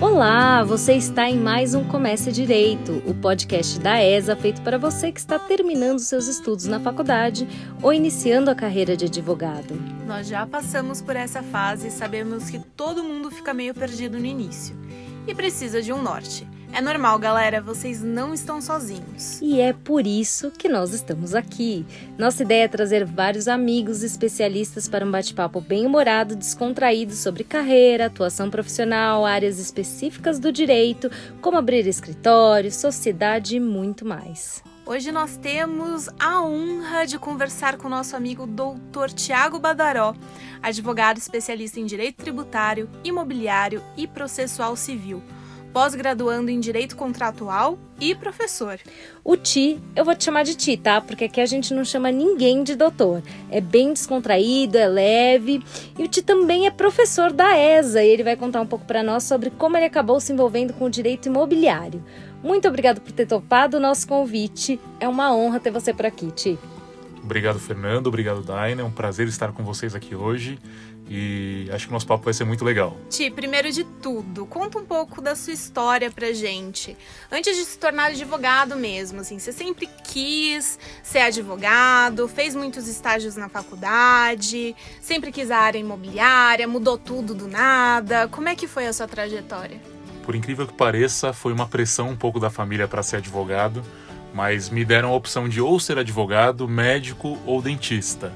Olá, você está em mais um Comece Direito, o podcast da ESA feito para você que está terminando seus estudos na faculdade ou iniciando a carreira de advogado. Nós já passamos por essa fase e sabemos que todo mundo fica meio perdido no início e precisa de um norte. É normal, galera, vocês não estão sozinhos. E é por isso que nós estamos aqui. Nossa ideia é trazer vários amigos especialistas para um bate-papo bem-humorado, descontraído sobre carreira, atuação profissional, áreas específicas do direito, como abrir escritório, sociedade e muito mais. Hoje nós temos a honra de conversar com o nosso amigo Dr. Tiago Badaró, advogado especialista em direito tributário, imobiliário e processual civil pós-graduando em Direito Contratual e professor. O Ti, eu vou te chamar de Ti, tá? Porque aqui a gente não chama ninguém de doutor. É bem descontraído, é leve. E o Ti também é professor da ESA e ele vai contar um pouco para nós sobre como ele acabou se envolvendo com o direito imobiliário. Muito obrigado por ter topado o nosso convite. É uma honra ter você por aqui, Ti. Obrigado, Fernando. Obrigado, Daina. É um prazer estar com vocês aqui hoje e acho que o nosso papo vai ser muito legal. Ti, primeiro de tudo, conta um pouco da sua história pra gente. Antes de se tornar advogado mesmo, assim, você sempre quis ser advogado, fez muitos estágios na faculdade, sempre quis a área imobiliária, mudou tudo do nada. Como é que foi a sua trajetória? Por incrível que pareça, foi uma pressão um pouco da família para ser advogado, mas me deram a opção de ou ser advogado, médico ou dentista.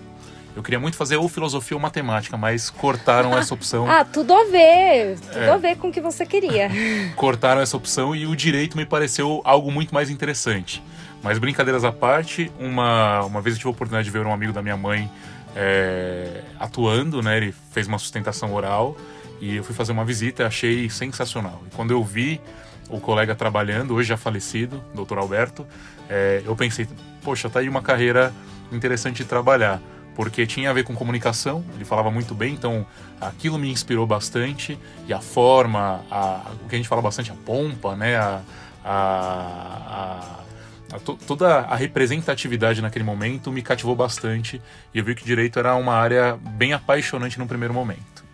Eu queria muito fazer ou filosofia ou matemática, mas cortaram essa opção. ah, tudo a ver. Tudo é. a ver com o que você queria. cortaram essa opção e o direito me pareceu algo muito mais interessante. Mas brincadeiras à parte, uma, uma vez eu tive a oportunidade de ver um amigo da minha mãe é, atuando, né? Ele fez uma sustentação oral e eu fui fazer uma visita e achei sensacional. E quando eu vi o colega trabalhando, hoje já falecido, doutor Alberto, é, eu pensei, poxa, tá aí uma carreira interessante de trabalhar porque tinha a ver com comunicação, ele falava muito bem, então aquilo me inspirou bastante, e a forma, a, o que a gente fala bastante, a pompa, né, a, a, a to, toda a representatividade naquele momento me cativou bastante, e eu vi que direito era uma área bem apaixonante no primeiro momento.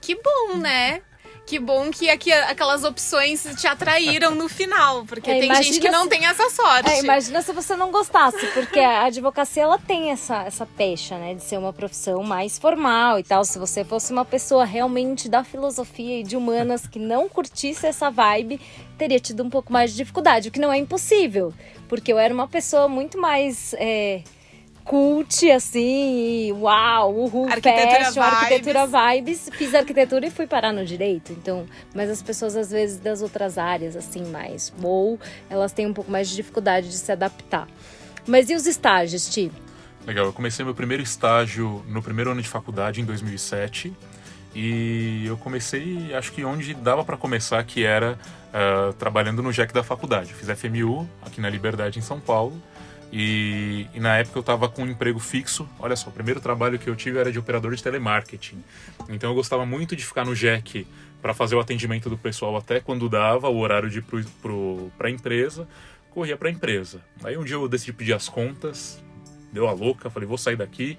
Que bom, né? Que bom que aqui, aquelas opções te atraíram no final, porque é, tem gente que não se, tem essa sorte. É, imagina se você não gostasse, porque a advocacia ela tem essa, essa pecha, né, de ser uma profissão mais formal e tal. Se você fosse uma pessoa realmente da filosofia e de humanas que não curtisse essa vibe, teria tido um pouco mais de dificuldade, o que não é impossível, porque eu era uma pessoa muito mais. É, cult, assim, e uau, uhul, arquitetura fashion, vibes. arquitetura vibes. Fiz arquitetura e fui parar no direito, então... Mas as pessoas, às vezes, das outras áreas, assim, mais ou elas têm um pouco mais de dificuldade de se adaptar. Mas e os estágios, Ti? Legal, eu comecei meu primeiro estágio no primeiro ano de faculdade, em 2007. E eu comecei, acho que onde dava para começar, que era uh, trabalhando no JEC da faculdade. Fiz FMU aqui na Liberdade, em São Paulo. E, e, na época eu estava com um emprego fixo. Olha só, o primeiro trabalho que eu tive era de operador de telemarketing. Então eu gostava muito de ficar no Jack para fazer o atendimento do pessoal até quando dava o horário de para a empresa. Corria para a empresa. Aí um dia eu decidi pedir as contas, deu a louca, falei, vou sair daqui.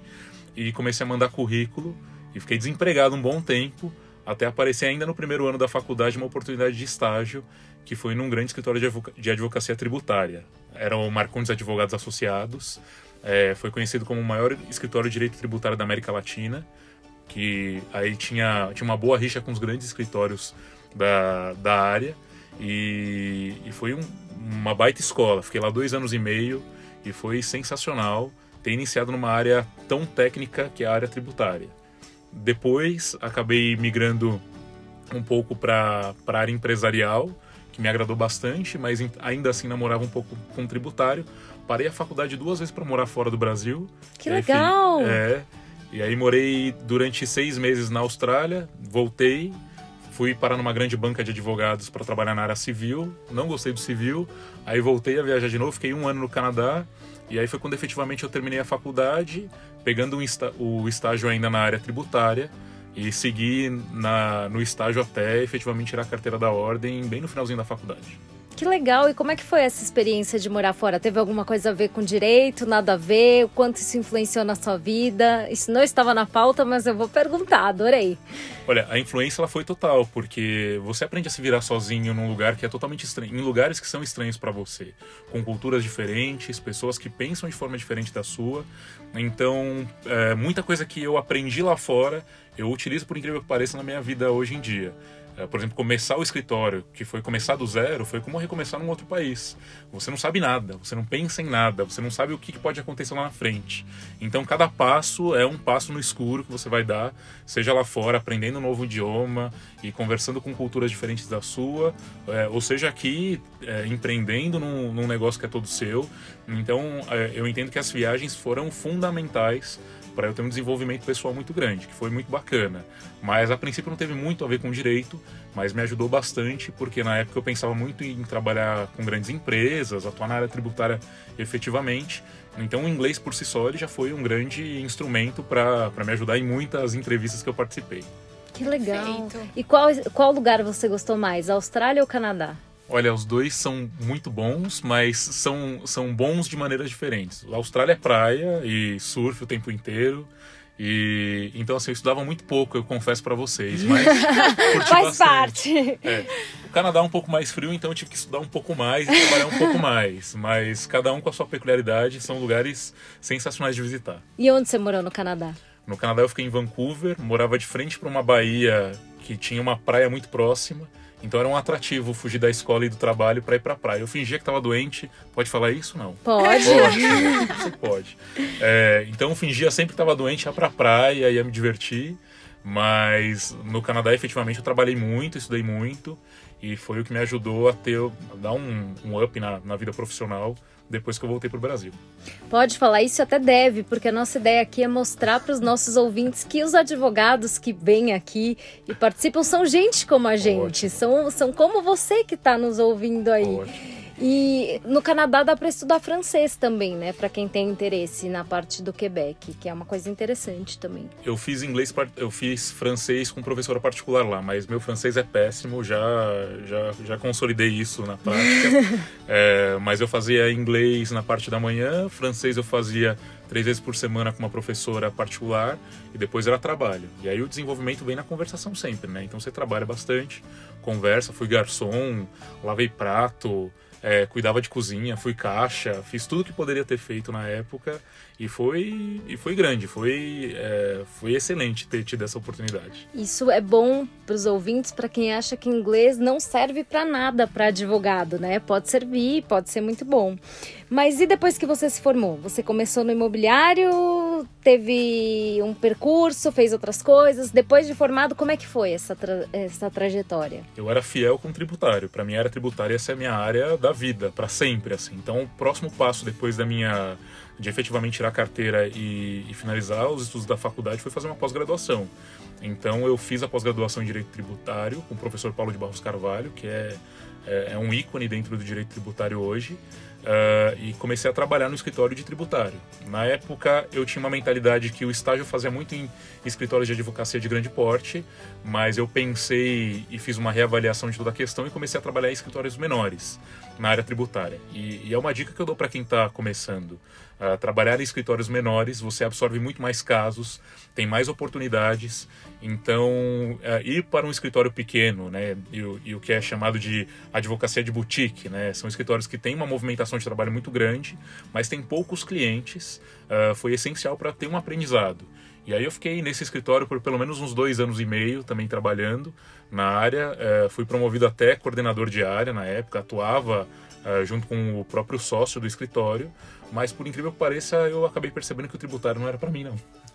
E comecei a mandar currículo e fiquei desempregado um bom tempo até aparecer ainda no primeiro ano da faculdade uma oportunidade de estágio que foi num grande escritório de advocacia tributária. Eram Marcondes Advogados Associados, é, foi conhecido como o maior escritório de direito tributário da América Latina, que aí tinha, tinha uma boa rixa com os grandes escritórios da, da área, e, e foi um, uma baita escola. Fiquei lá dois anos e meio e foi sensacional ter iniciado numa área tão técnica que é a área tributária. Depois acabei migrando um pouco para a área empresarial, que me agradou bastante, mas ainda assim namorava um pouco com tributário. Parei a faculdade duas vezes para morar fora do Brasil. Que legal! É, e aí morei durante seis meses na Austrália, voltei, fui parar numa grande banca de advogados para trabalhar na área civil, não gostei do civil, aí voltei a viajar de novo, fiquei um ano no Canadá, e aí foi quando efetivamente eu terminei a faculdade, pegando o estágio ainda na área tributária, e segui na, no estágio até efetivamente tirar a carteira da ordem bem no finalzinho da faculdade. Que legal! E como é que foi essa experiência de morar fora? Teve alguma coisa a ver com direito? Nada a ver? O quanto isso influenciou na sua vida? Isso não estava na pauta, mas eu vou perguntar. Adorei. Olha, a influência ela foi total, porque você aprende a se virar sozinho num lugar que é totalmente estranho, em lugares que são estranhos para você, com culturas diferentes, pessoas que pensam de forma diferente da sua. Então, é, muita coisa que eu aprendi lá fora, eu utilizo por incrível que pareça na minha vida hoje em dia. É, por exemplo, começar o escritório, que foi começar do zero, foi como recomeçar num outro país. Você não sabe nada, você não pensa em nada, você não sabe o que pode acontecer lá na frente. Então, cada passo é um passo no escuro que você vai dar, seja lá fora, aprendendo um novo idioma e conversando com culturas diferentes da sua, é, ou seja, aqui é, empreendendo num, num, negócio que é todo seu. Então, eu entendo que as viagens foram fundamentais para eu ter um desenvolvimento pessoal muito grande, que foi muito bacana. Mas a princípio não teve muito a ver com direito, mas me ajudou bastante, porque na época eu pensava muito em trabalhar com grandes empresas, atuar na área tributária efetivamente. Então o inglês por si só ele já foi um grande instrumento para me ajudar em muitas entrevistas que eu participei. Que legal! Perfeito. E qual, qual lugar você gostou mais, Austrália ou Canadá? Olha, os dois são muito bons, mas são, são bons de maneiras diferentes. A Austrália é praia e surf o tempo inteiro. E então assim, eu estudava muito pouco, eu confesso para vocês, mas faz parte. É. O Canadá é um pouco mais frio, então eu tive que estudar um pouco mais e trabalhar um pouco mais, mas cada um com a sua peculiaridade, são lugares sensacionais de visitar. E onde você morou no Canadá? No Canadá eu fiquei em Vancouver, morava de frente para uma baía que tinha uma praia muito próxima. Então era um atrativo fugir da escola e do trabalho para ir para a praia. Eu fingia que estava doente. Pode falar isso? Não. Pode. Pode. Você pode. É, então eu fingia sempre que estava doente, ia para a praia, ia me divertir. Mas no Canadá, efetivamente, eu trabalhei muito, estudei muito. E foi o que me ajudou a ter, a dar um, um up na, na vida profissional depois que eu voltei para o Brasil. Pode falar, isso até deve, porque a nossa ideia aqui é mostrar para os nossos ouvintes que os advogados que vêm aqui e participam são gente como a gente, são, são como você que está nos ouvindo aí. Ótimo. E no Canadá dá para estudar francês também, né? Para quem tem interesse na parte do Quebec, que é uma coisa interessante também. Eu fiz inglês, eu fiz francês com professora particular lá, mas meu francês é péssimo, já já, já consolidei isso na prática. é, mas eu fazia inglês na parte da manhã, francês eu fazia três vezes por semana com uma professora particular e depois era trabalho. E aí o desenvolvimento vem na conversação sempre, né? Então você trabalha bastante, conversa, fui garçom, lavei prato, é, cuidava de cozinha, fui caixa, fiz tudo que poderia ter feito na época e foi, e foi grande, foi, é, foi excelente ter tido essa oportunidade. Isso é bom para os ouvintes, para quem acha que inglês não serve para nada para advogado, né? Pode servir, pode ser muito bom. Mas e depois que você se formou? Você começou no imobiliário, teve um percurso, fez outras coisas. Depois de formado, como é que foi essa, tra essa trajetória? Eu era fiel com o tributário. Para mim, era tributária essa é a minha área da vida, para sempre. assim. Então, o próximo passo depois da minha de efetivamente tirar a carteira e, e finalizar os estudos da faculdade foi fazer uma pós-graduação. Então eu fiz a pós-graduação em Direito Tributário com o professor Paulo de Barros Carvalho, que é, é, é um ícone dentro do direito tributário hoje. Uh, e comecei a trabalhar no escritório de tributário. Na época, eu tinha uma mentalidade que o estágio fazia muito em escritórios de advocacia de grande porte, mas eu pensei e fiz uma reavaliação de toda a questão e comecei a trabalhar em escritórios menores na área tributária. E, e é uma dica que eu dou para quem está começando. Uh, trabalhar em escritórios menores, você absorve muito mais casos, tem mais oportunidades. Então, uh, ir para um escritório pequeno, né, e, e, o que é chamado de advocacia de boutique, né, são escritórios que têm uma movimentação de trabalho muito grande, mas tem poucos clientes, uh, foi essencial para ter um aprendizado. E aí eu fiquei nesse escritório por pelo menos uns dois anos e meio, também trabalhando na área. Uh, fui promovido até coordenador de área na época, atuava uh, junto com o próprio sócio do escritório. Mas por incrível que pareça, eu acabei percebendo que o tributário não era para mim, não.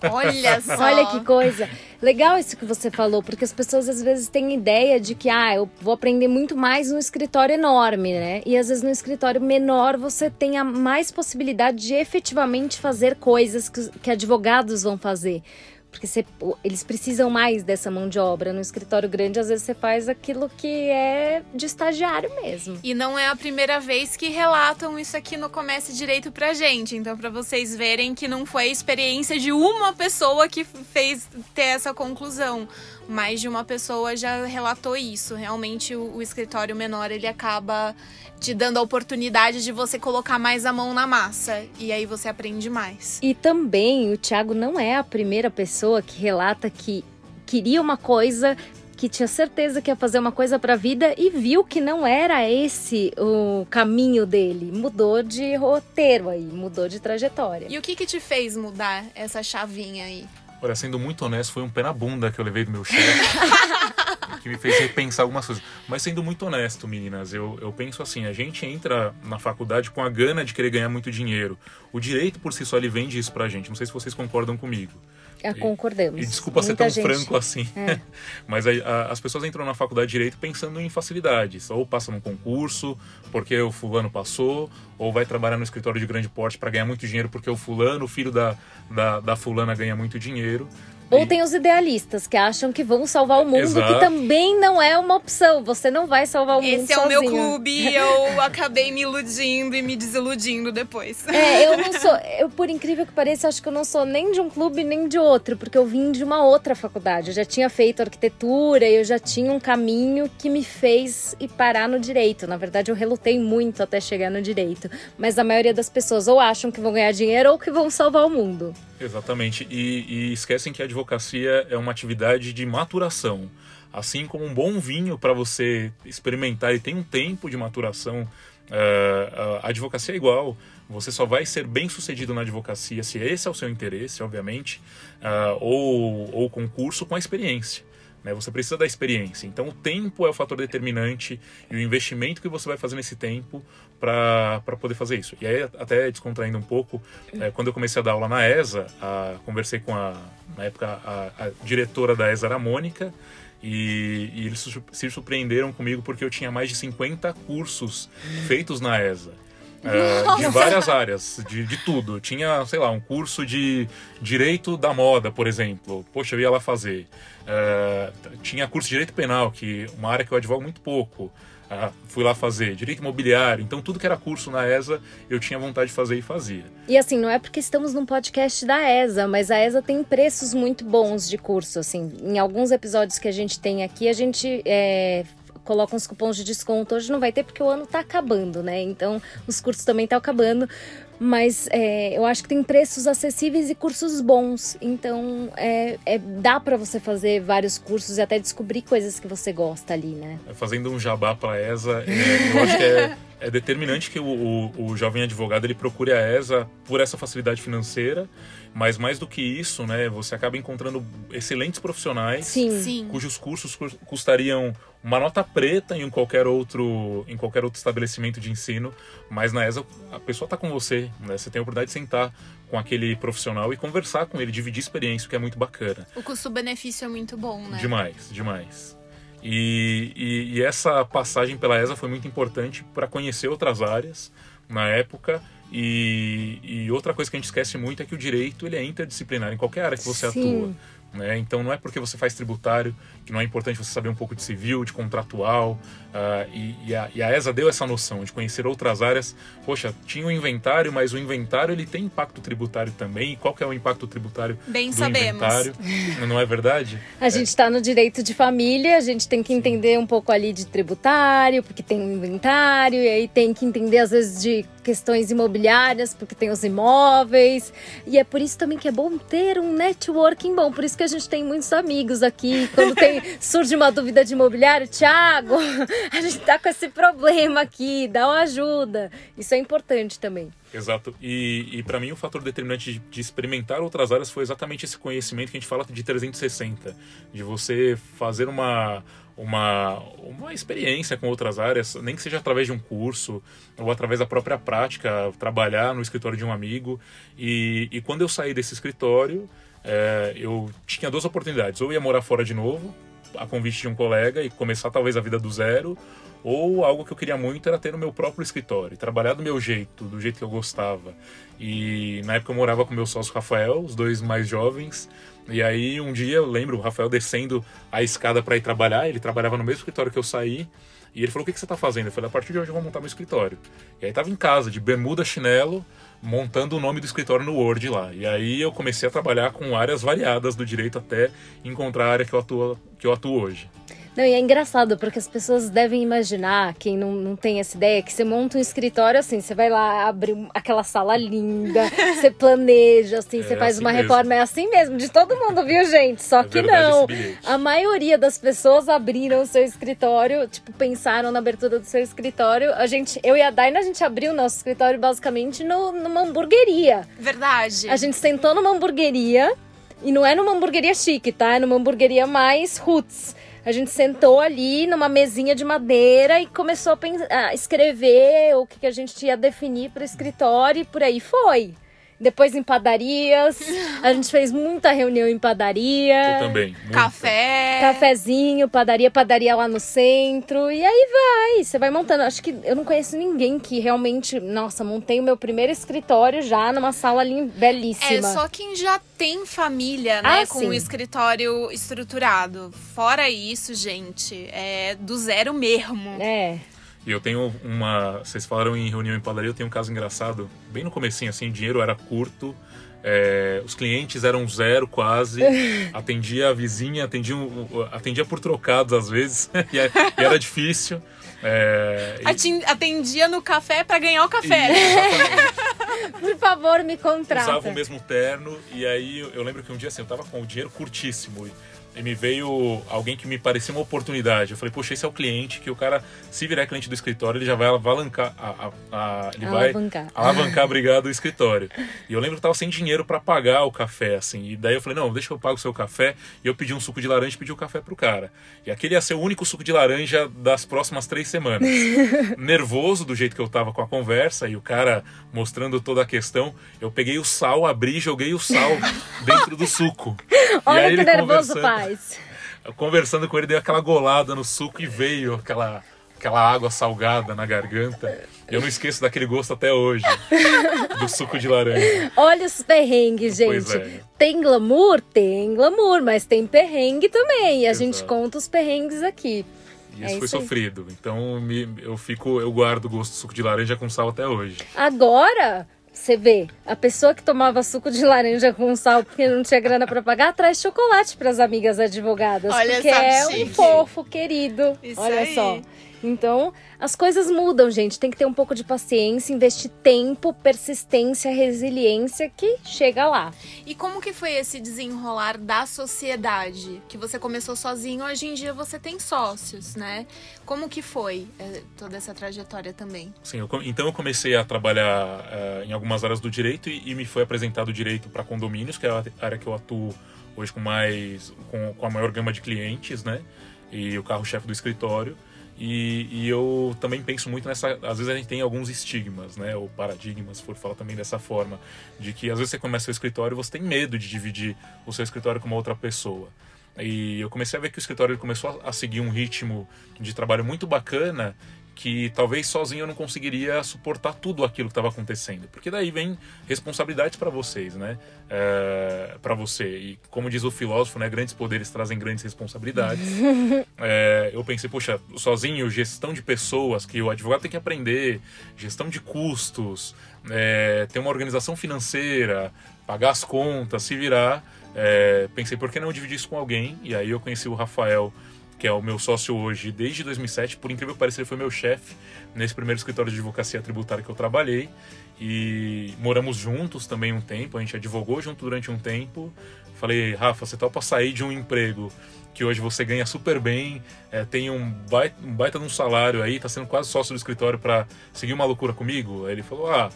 Olha só! Olha que coisa! Legal isso que você falou, porque as pessoas às vezes têm ideia de que, ah, eu vou aprender muito mais num escritório enorme, né? E às vezes no escritório menor você tem a mais possibilidade de efetivamente fazer coisas que, que advogados vão fazer porque você, eles precisam mais dessa mão de obra. No escritório grande, às vezes você faz aquilo que é de estagiário mesmo. E não é a primeira vez que relatam isso aqui no Comece Direito pra gente. Então, para vocês verem que não foi a experiência de uma pessoa que fez ter essa conclusão. mais de uma pessoa já relatou isso. Realmente o, o, escritório menor ele acaba te dando a oportunidade de você colocar mais a mão na massa e aí você aprende mais. E também o Thiago não é a primeira pessoa que relata que queria uma coisa que tinha certeza que ia fazer uma coisa para a vida e viu que não era esse o caminho dele. Mudou de roteiro aí, mudou de trajetória. E o que que te fez mudar essa chavinha aí? Olha, sendo muito honesto, foi um pé na bunda que eu levei do meu chefe. que me fez repensar algumas coisas. Mas sendo muito honesto, meninas, eu, eu penso assim: a gente entra na faculdade com a gana de querer ganhar muito dinheiro. O direito por si só ele vende isso pra gente. Não sei se vocês concordam comigo. É, concordamos. E, desculpa Muita ser tão gente. franco assim, é. mas a, a, as pessoas entram na faculdade de Direito pensando em facilidades. Ou passa num concurso, porque o fulano passou, ou vai trabalhar no escritório de grande porte para ganhar muito dinheiro, porque o fulano, o filho da, da, da fulana ganha muito dinheiro. Ou tem os idealistas que acham que vão salvar o mundo, Exato. que também não é uma opção. Você não vai salvar o mundo Esse é o meu clube e eu acabei me iludindo e me desiludindo depois. É, eu não sou, eu por incrível que pareça, acho que eu não sou nem de um clube nem de outro, porque eu vim de uma outra faculdade. Eu já tinha feito arquitetura e eu já tinha um caminho que me fez ir parar no direito. Na verdade, eu relutei muito até chegar no direito. Mas a maioria das pessoas ou acham que vão ganhar dinheiro ou que vão salvar o mundo. Exatamente. E, e esquecem que a advocacia é uma atividade de maturação. Assim como um bom vinho para você experimentar e tem um tempo de maturação, uh, a advocacia é igual. Você só vai ser bem sucedido na advocacia se esse é o seu interesse, obviamente, uh, ou, ou concurso com a experiência. Né? Você precisa da experiência. Então, o tempo é o fator determinante e o investimento que você vai fazer nesse tempo para poder fazer isso. E aí, até descontraindo um pouco, é, quando eu comecei a dar aula na ESA, a, conversei com a, na época, a, a diretora da ESA era a Mônica, e, e, eles se surpreenderam comigo porque eu tinha mais de 50 cursos feitos na ESA. É, de várias áreas, de, de tudo. Tinha, sei lá, um curso de direito da moda, por exemplo. Poxa, eu ia lá fazer. É, tinha curso de direito penal, que uma área que eu advogo muito pouco. Ah, fui lá fazer direito imobiliário, então tudo que era curso na ESA eu tinha vontade de fazer e fazia. E assim, não é porque estamos num podcast da ESA, mas a ESA tem preços muito bons de curso. Assim, em alguns episódios que a gente tem aqui, a gente é, coloca uns cupons de desconto. Hoje não vai ter porque o ano tá acabando, né? Então os cursos também estão acabando. Mas é, eu acho que tem preços acessíveis e cursos bons. Então é, é dá para você fazer vários cursos e até descobrir coisas que você gosta ali, né? É, fazendo um jabá para ESA, é, eu acho que é, é determinante que o, o, o, jovem advogado ele procure a ESA por essa facilidade financeira, mas mais do que isso, né, você acaba encontrando excelentes profissionais Sim. Sim. cujos cursos custariam uma nota preta em qualquer outro em qualquer outro estabelecimento de ensino, mas na ESA a pessoa está com você, né? Você tem a oportunidade de sentar com aquele profissional e conversar com ele, dividir experiência, o que é muito bacana. O custo-benefício é muito bom, né? Demais, demais. E, e, e essa passagem pela ESA foi muito importante para conhecer outras áreas na época. E, e, outra coisa que a gente esquece muito é que o direito ele é interdisciplinar em qualquer área que você Sim. atua. Né? Então não é porque você faz tributário que não é importante você saber um pouco de civil, de contratual. Uh, e, e, a, e, a, ESA deu essa noção de conhecer outras áreas. Poxa, tinha o um inventário, mas o inventário ele tem impacto tributário também. E qual que é o impacto tributário Bem do sabemos. inventário? Não é verdade? A é. gente está no direito de família, a gente tem que entender um pouco ali de tributário, porque tem o inventário, e aí tem que entender às vezes de questões imobiliárias, porque tem os imóveis. E é por isso também que é bom ter um networking bom. Por isso que a gente tem muitos amigos aqui. Quando tem, surge uma dúvida de imobiliário, Thiago, a gente tá com esse problema aqui, dá uma ajuda. Isso é importante também. Exato. E, e para mim o fator determinante de, de, experimentar outras áreas foi exatamente esse conhecimento que a gente fala de 360, de você fazer uma uma, uma experiência com outras áreas, nem que seja através de um curso ou através da própria prática, trabalhar no escritório de um amigo. E, e quando eu saí desse escritório, é, eu tinha duas oportunidades: ou ia morar fora de novo, a convite de um colega e começar talvez a vida do zero, ou algo que eu queria muito era ter o meu próprio escritório, trabalhar do meu jeito, do jeito que eu gostava. E na época eu morava com meu sócio Rafael, os dois mais jovens. E aí um dia eu lembro o Rafael descendo a escada para ir trabalhar, ele trabalhava no mesmo escritório que eu saí. E ele falou: O que, que você está fazendo? Eu falei: A partir de hoje eu vou montar meu escritório. E aí tava em casa, de bermuda, chinelo, montando o nome do escritório no Word lá. E aí eu comecei a trabalhar com áreas variadas do direito até encontrar a área que eu atuo, que eu atuo hoje. Não, e é engraçado, porque as pessoas devem imaginar, quem não, não tem essa ideia, que você monta um escritório assim, você vai lá abrir aquela sala linda, você planeja, assim, é você faz assim uma mesmo. reforma, é assim mesmo, de todo mundo, viu, gente? Só é que não. A maioria das pessoas abriram o seu escritório, tipo, pensaram na abertura do seu escritório. A gente, eu e a Daina, a gente abriu o nosso escritório basicamente no, numa hamburgueria. Verdade. A gente sentou numa hamburgueria, e não é numa hamburgueria chique, tá? É numa hamburgueria mais roots. A gente sentou ali numa mesinha de madeira e começou a, pensar, a escrever o que, que a gente ia definir para o escritório e por aí foi. Depois em padarias. A gente fez muita reunião em padaria. Eu também. Muita. Café. Cafezinho, padaria, padaria lá no centro. E aí vai. Você vai montando. Acho que eu não conheço ninguém que realmente. Nossa, montei o meu primeiro escritório já numa sala ali belíssima. É só quem já tem família, né? Ah, com sim. um escritório estruturado. Fora isso, gente, é do zero mesmo. É. E eu tenho uma. Vocês falaram em reunião em padaria, eu tenho um caso engraçado. Bem no comecinho, assim, o dinheiro era curto. É, os clientes eram zero quase. atendia a vizinha, atendia, atendia por trocados às vezes. e, é, era difícil. É, e... Atendia no café para ganhar o café. E, por favor, me contrata. Usava o mesmo terno. E aí eu lembro que um dia assim, eu tava com o dinheiro curtíssimo. E e me veio alguém que me parecia uma oportunidade. Eu falei, poxa, esse é o cliente que o cara, se virar cliente do escritório, ele já vai alavancar, a, a, a, ele alavancar. vai alavancar a brigada do escritório. E eu lembro que eu tava sem dinheiro para pagar o café, assim. E daí eu falei, não, deixa eu pagar o seu café. E eu pedi um suco de laranja e pedi o um café pro cara. E aquele ia ser o único suco de laranja das próximas três semanas. Nervoso do jeito que eu tava com a conversa e o cara mostrando toda a questão, eu peguei o sal, abri e joguei o sal dentro do suco. Olha que nervoso, pai Conversando com ele, deu aquela golada no suco e veio aquela, aquela água salgada na garganta. Eu não esqueço daquele gosto até hoje, do suco de laranja. Olha os perrengues, gente. É. Tem glamour? Tem glamour, mas tem perrengue também. E a Exato. gente conta os perrengues aqui. E é isso foi sofrido. Então me, eu fico, eu guardo o gosto do suco de laranja com sal até hoje. Agora, você vê, a pessoa que tomava suco de laranja com sal porque não tinha grana para pagar, traz chocolate para as amigas advogadas. Olha porque é um fofo, querido. Isso Olha aí. só. Então, as coisas mudam, gente. Tem que ter um pouco de paciência, investir tempo, persistência, resiliência que chega lá. E como que foi esse desenrolar da sociedade? Que você começou sozinho, hoje em dia você tem sócios, né? Como que foi é, toda essa trajetória também? Sim, eu, então eu comecei a trabalhar uh, em algumas áreas do direito e, e me foi apresentado o direito para condomínios, que é a área que eu atuo hoje com mais com, com a maior gama de clientes, né? E o carro-chefe do escritório. E, e, eu também penso muito nessa. Às vezes a gente tem alguns estigmas, né? Ou paradigmas, for falar também dessa forma. De que às vezes você começa seu escritório e você tem medo de dividir o seu escritório com uma outra pessoa. E eu comecei a ver que o escritório começou a seguir um ritmo de trabalho muito bacana que talvez sozinho eu não conseguiria suportar tudo aquilo que estava acontecendo. Porque daí vem responsabilidades para vocês, né? É, para você. E como diz o filósofo, né? Grandes poderes trazem grandes responsabilidades. é, eu pensei, poxa, sozinho, gestão de pessoas, que o advogado tem que aprender, gestão de custos, é, ter uma organização financeira, pagar as contas, se virar. É, pensei, por que não dividir isso com alguém? E aí eu conheci o Rafael que é o meu sócio hoje desde 2007. Por incrível que pareça, ele foi meu chefe nesse primeiro escritório de advocacia tributária que eu trabalhei. E moramos juntos também um tempo, a gente advogou junto durante um tempo. Falei, Rafa, você topa sair de um emprego que hoje você ganha super bem, é, tem um baita, um baita de um salário aí, tá sendo quase sócio do escritório para seguir uma loucura comigo? Aí ele falou, ah,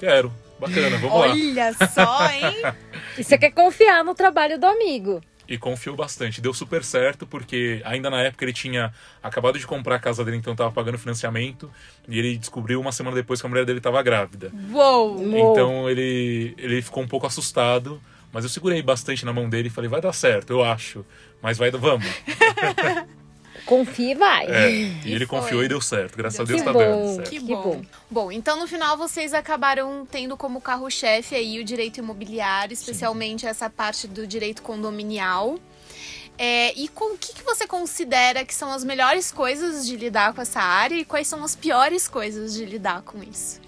quero, bacana, vamos Olha lá. Olha só, hein? e você quer confiar no trabalho do amigo e confiou bastante. Deu super certo, porque ainda na época ele tinha acabado de comprar a casa dele, então estava pagando financiamento, e ele descobriu uma semana depois que a mulher dele estava grávida. Uou! Então ele, ele ficou um pouco assustado, mas eu segurei bastante na mão dele e falei, vai dar certo, eu acho, mas vai, vamos. Confia e vai. É, e, E ele foi. confiou e deu certo. Graças a Deu Deus Que tá dando bom. certo. Que Que bom. bom. bom. então no final vocês acabaram tendo como carro-chefe aí o direito imobiliário, especialmente essa parte do direito condominial. É, e com o que, que você considera que são as melhores coisas de lidar com essa área e quais são as piores coisas de lidar com isso?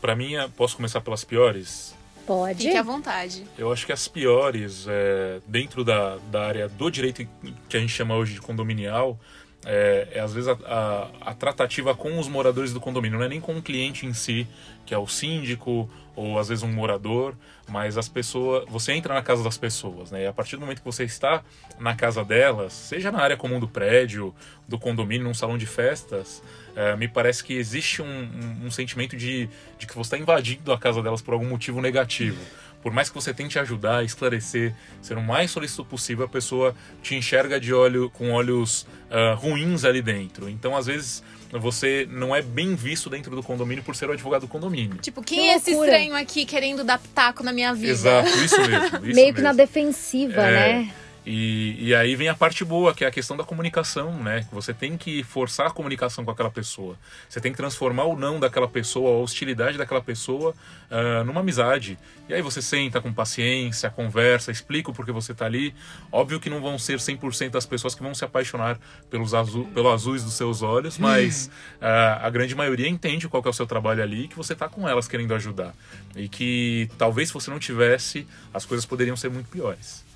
Pra mim, é- posso começar pelas piores? Pode. Fique à vontade. Eu acho que as piores, é, dentro da, da área do direito que a gente chama hoje de condominial, é, é, às vezes a, a- a tratativa com os moradores do condomínio, não é nem com o cliente em si, que é o síndico ou às vezes um morador, mas as pessoas, você entra na casa das pessoas, né? E a partir do momento que você está na casa delas, seja na área comum do prédio, do condomínio, num salão de festas, é, me parece que existe um, um- um sentimento de, de que você está invadindo a casa delas por algum motivo negativo. Por mais que você tente ajudar, esclarecer, ser o mais solícito possível, a pessoa te enxerga de olho com olhos ah, ruins ali dentro. Então, às vezes, você não é bem visto dentro do condomínio por ser o advogado do condomínio. Tipo, quem Que é esse estranho aqui querendo dar pitaco na minha vida? Exato, isso mesmo. Isso Meio que mesmo. na defensiva, É. né? E, e aí vem a parte boa, que é a questão da comunicação, né? Que Você tem que forçar a comunicação com aquela pessoa. Você tem que transformar o não daquela pessoa, a hostilidade daquela pessoa ah, numa amizade. E aí você senta com paciência, conversa, explica o porquê você tá ali. Óbvio que não vão ser 100% das pessoas que vão se apaixonar pelos azul, azuis dos seus olhos, mas ah, a grande maioria entende qual é o seu trabalho ali e que você tá com elas querendo ajudar. E que talvez se você não tivesse, as coisas poderiam ser muito piores.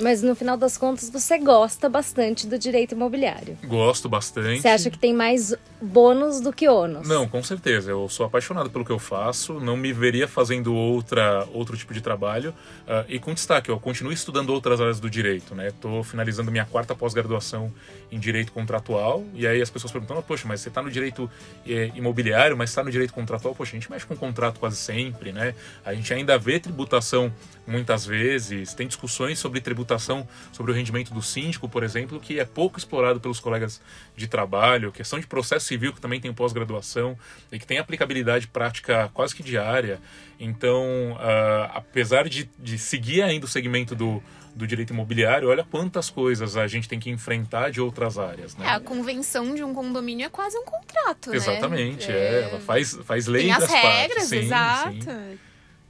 Mas no final das contas você gosta bastante do direito imobiliário. Gosto bastante. Você acha que tem mais bônus do que ônus? Não, com certeza. Eu sou apaixonado pelo que eu faço. Não me veria fazendo outra, outro tipo de trabalho. Ah, e com destaque, eu continuo estudando outras áreas do direito. né? Estou finalizando minha quarta pós-graduação em direito contratual. E aí as pessoas perguntam: "Ah, Poxa, mas você está no direito eh, imobiliário, mas está no direito contratual? Poxa, a gente mexe com contrato quase sempre, né? A gente ainda vê tributação muitas vezes. Tem discussões sobre tributação, sobre o rendimento do síndico, por exemplo, que é pouco explorado pelos colegas de trabalho. Questão de processo civil, que também tem pós-graduação e que tem aplicabilidade prática quase que diária. Então, ah, apesar de, de seguir ainda o segmento do, do direito imobiliário, olha quantas coisas a gente tem que enfrentar de outras áreas, né? É, a convenção de um condomínio é quase um contrato, né? Exatamente, é. Ela faz, faz lei Tem as entre as regras, partes. Sim, exato. sim.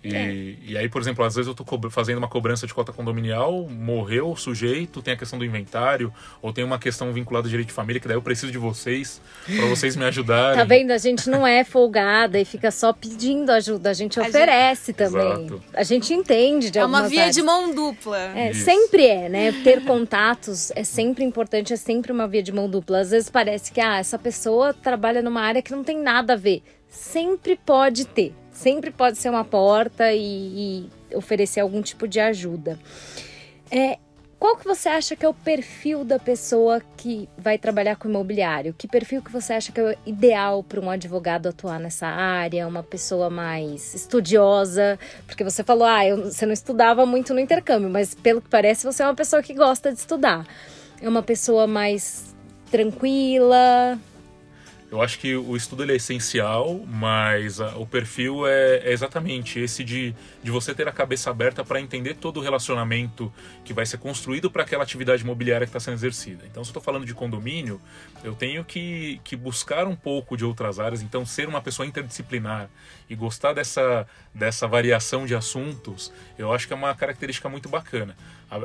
E, e aí, por exemplo, às vezes eu tô co- fazendo uma cobrança de cota condominial, morreu o sujeito, tem a questão do inventário, ou tem uma questão vinculada ao direito de família, que daí eu preciso de vocês, para vocês me ajudarem. Tá vendo? A gente não é folgada e fica só pedindo ajuda. A gente A oferece também. Exato. A gente entende de É uma via áreas. de mão dupla. É, Isso. sempre é, né? Ter contatos é sempre importante, é sempre uma via de mão dupla. Às vezes parece que ah, essa pessoa trabalha numa área que não tem nada a ver. Sempre pode ter. Sempre pode ser uma porta e, e oferecer algum tipo de ajuda. É, qual que você acha que é o perfil da pessoa que vai trabalhar com imobiliário? Que perfil que você acha que é ideal para um advogado atuar nessa área? Uma pessoa mais estudiosa? Porque você falou, ah, eu- você não estudava muito no intercâmbio, mas pelo que parece você é uma pessoa que gosta de estudar. É uma pessoa mais tranquila? Eu acho que o estudo é essencial, mas ah, o perfil é, é exatamente esse de, de você ter a cabeça aberta para entender todo o relacionamento que vai ser construído para aquela atividade imobiliária que está sendo exercida. Então, se eu estou falando de condomínio, eu tenho que, que buscar um pouco de outras áreas, então ser uma pessoa interdisciplinar e gostar dessa, dessa variação de assuntos, eu acho que é uma característica muito bacana.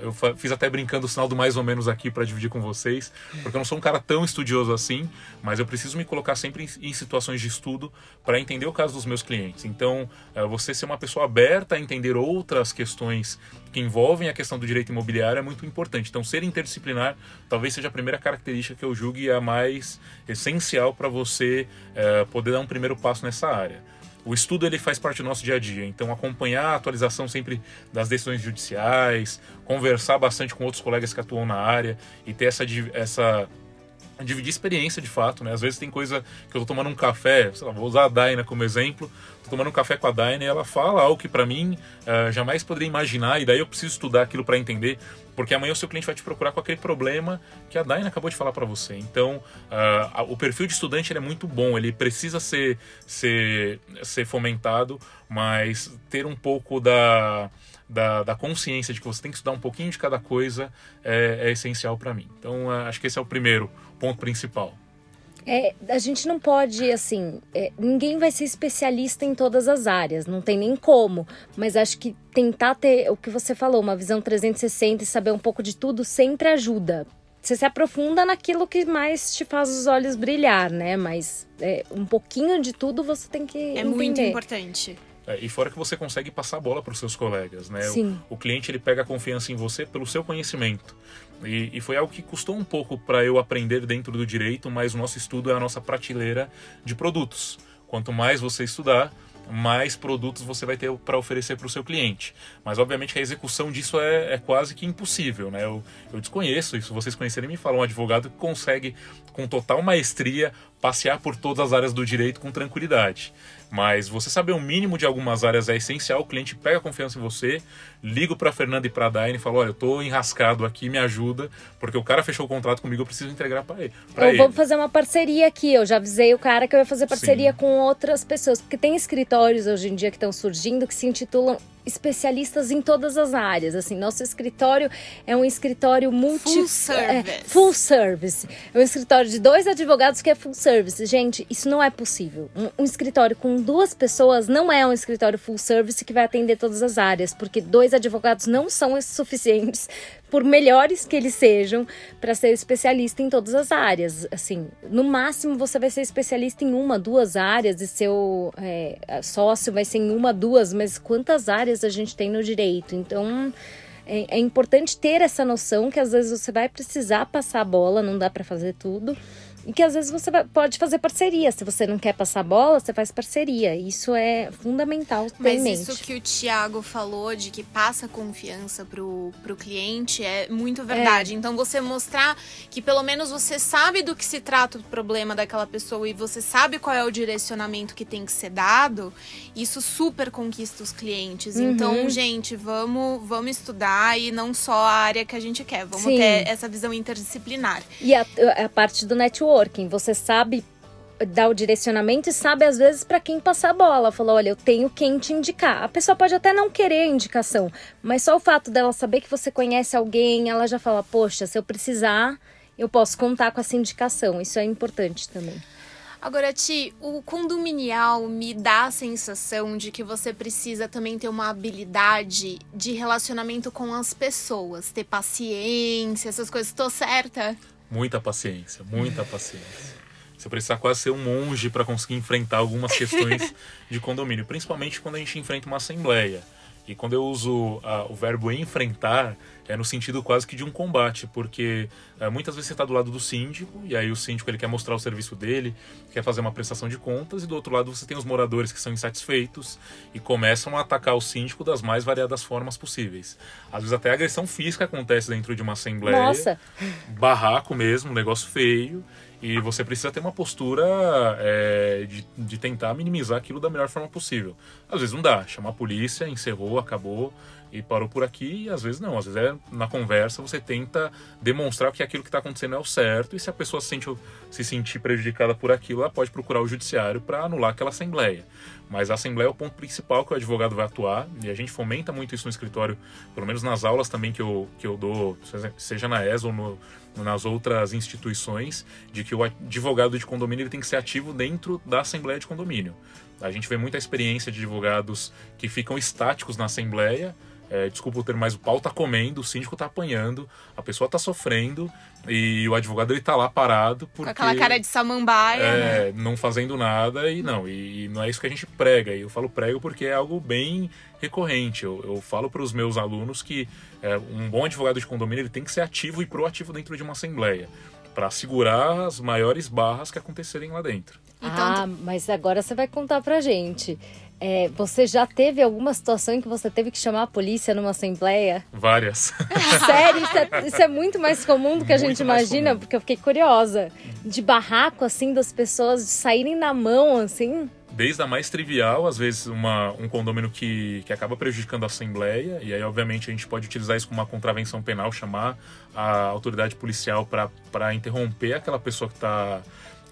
Eu fiz até brincando o sinal do mais ou menos aqui para dividir com vocês, porque eu não sou um cara tão estudioso assim, mas eu preciso me colocar sempre em, situações de estudo para entender o caso dos meus clientes. Então, eh, você ser uma pessoa aberta a entender outras questões que envolvem a questão do direito imobiliário é muito importante. Então, ser interdisciplinar talvez seja a primeira característica que eu julgue a mais essencial para você eh, poder dar um primeiro passo nessa área. O estudo ele faz parte do nosso dia a dia, então acompanhar a atualização sempre das decisões judiciais, conversar bastante com outros colegas que atuam na área e ter essa, essa dividir experiência de fato, né? Às vezes tem coisa que eu tô tomando um café, lá, vou usar a Daina como exemplo, tô tomando um café com a Daina e ela fala algo que para mim eh, jamais poderia imaginar e daí eu preciso estudar aquilo para entender, porque amanhã o seu cliente vai te procurar com aquele problema que a Daina acabou de falar para você. Então, a- o perfil de estudante é muito bom, ele precisa ser, ser, ser fomentado, mas ter um pouco da da, da, consciência de que você tem que estudar um pouquinho de cada coisa é, é essencial para mim. Então, é, acho que esse é o primeiro ponto principal. É, a gente não pode, assim, é, ninguém vai ser especialista em todas as áreas, não tem nem como. Mas acho que tentar ter o que você falou, uma visão 360 e saber um pouco de tudo sempre ajuda. Você se aprofunda naquilo que mais te faz os olhos brilhar, né? Mas é, um pouquinho de tudo você tem que. É entender. muito importante. É, e fora que você consegue passar a bola para os seus colegas, né? Sim. O, o, cliente ele pega a confiança em você pelo seu conhecimento. E, e foi algo que custou um pouco para eu aprender dentro do direito, mas o nosso estudo é a nossa prateleira de produtos. Quanto mais você estudar, mais produtos você vai ter para oferecer para o seu cliente. Mas obviamente a execução disso é, é quase que impossível, né? Eu, eu desconheço isso. Vocês conhecerem me falam um advogado que consegue com total maestria passear por todas as áreas do direito com tranquilidade. Mas você saber o mínimo de algumas áreas é essencial. O cliente pega confiança em você, ligo para Fernanda e para a Daine e falo: Olha, eu tô enrascado aqui, me ajuda, porque o cara fechou o contrato comigo, eu preciso entregar para ele. Pra eu vou fazer uma parceria aqui. Eu já avisei o cara que eu ia fazer parceria Sim. com outras pessoas, porque tem escritórios hoje em dia que estão surgindo que se intitulam especialistas em todas as áreas. Assim, nosso escritório é um escritório multi full service. É, full service. É um escritório de dois advogados que é full service. Gente, isso não é possível. Um, um, escritório com duas pessoas não é um escritório full service que vai atender todas as áreas, porque dois advogados não são suficientes por melhores que eles sejam, para ser especialista em todas as áreas. Assim, no máximo você vai ser especialista em uma, duas áreas e seu é, sócio vai ser em uma, duas, mas quantas áreas a gente tem no direito? Então é, é importante ter essa noção que às vezes você vai precisar passar a bola, não dá para fazer tudo. E que às vezes você pode fazer parceria. Se você não quer passar bola, você faz parceria. Isso é fundamental ter Mas em mente. isso que o Thiago falou de que passa confiança pro, pro cliente é muito verdade. É. Então você mostrar que pelo menos você sabe do que se trata o problema daquela pessoa e você sabe qual é o direcionamento que tem que ser dado, isso super conquista os clientes. Uhum. Então, gente, vamos, vamos estudar e não só a área que a gente quer. Vamos Sim. ter essa visão interdisciplinar. E a, a parte do network networking. Você sabe dar o direcionamento e sabe às vezes para quem passar a bola. Falou, olha, eu tenho quem te indicar. A pessoa pode até não querer a indicação, mas só o fato dela saber que você conhece alguém, ela já fala, poxa, se eu precisar, eu posso contar com essa indicação. Isso é importante também. Agora, Ti, o condominial me dá a sensação de que você precisa também ter uma habilidade de relacionamento com as pessoas, ter paciência, essas coisas. Estou certa? Muita paciência, muita paciência. Você precisa quase ser um monge para conseguir enfrentar algumas questões de condomínio, principalmente quando a gente enfrenta uma assembleia. E quando eu uso o verbo enfrentar, é no sentido quase que de um combate, porque muitas vezes você está do lado do síndico, e aí o síndico ele quer mostrar o serviço dele, quer fazer uma prestação de contas, e do outro lado você tem os moradores que são insatisfeitos e começam a atacar o síndico das mais variadas formas possíveis. Às vezes até agressão física acontece dentro de uma assembleia. Nossa! Barraco mesmo, um negócio feio. E você precisa ter uma postura é, de, de tentar minimizar aquilo da melhor forma possível. Às vezes não dá, chama a polícia, encerrou, acabou e parou por aqui, e às vezes não. Às vezes é na conversa você tenta demonstrar que aquilo que está acontecendo é o certo, e se a pessoa se, sente, se sentir prejudicada por aquilo, ela pode procurar o judiciário para anular aquela assembleia. Mas a assembleia é o ponto principal que o advogado vai atuar, e a gente fomenta muito isso no escritório, pelo menos nas aulas também que eu, que eu dou, seja na ESA ou no, nas outras instituições, de que o advogado de condomínio ele tem que ser ativo dentro da assembleia de condomínio. A gente vê muita experiência de advogados que ficam estáticos na assembleia, é, desculpa o termo, mas o pau tá comendo, o síndico tá apanhando, a pessoa tá sofrendo e o advogado ele tá lá parado porque, com aquela cara de samambaia, é, né? não fazendo nada e não, e, e, não é isso que a gente prega. E eu falo prego porque é algo bem recorrente. Eu, eu falo para os meus alunos que é, um bom advogado de condomínio ele tem que ser ativo e proativo dentro de uma assembleia para segurar as maiores barras que acontecerem lá dentro. Então, ah, mas agora você vai contar pra gente. É, você já teve alguma situação em que você teve que chamar a polícia numa assembleia? Várias. Sério? Isso é, isso é muito mais comum do que a gente imagina, comum. porque eu fiquei curiosa. De barraco, assim, das pessoas saírem na mão, assim? Desde a mais trivial, às vezes uma, um condomínio que, que acaba prejudicando a assembleia, e aí, obviamente, a gente pode utilizar isso como uma contravenção penal, chamar a autoridade policial para interromper aquela pessoa que, tá,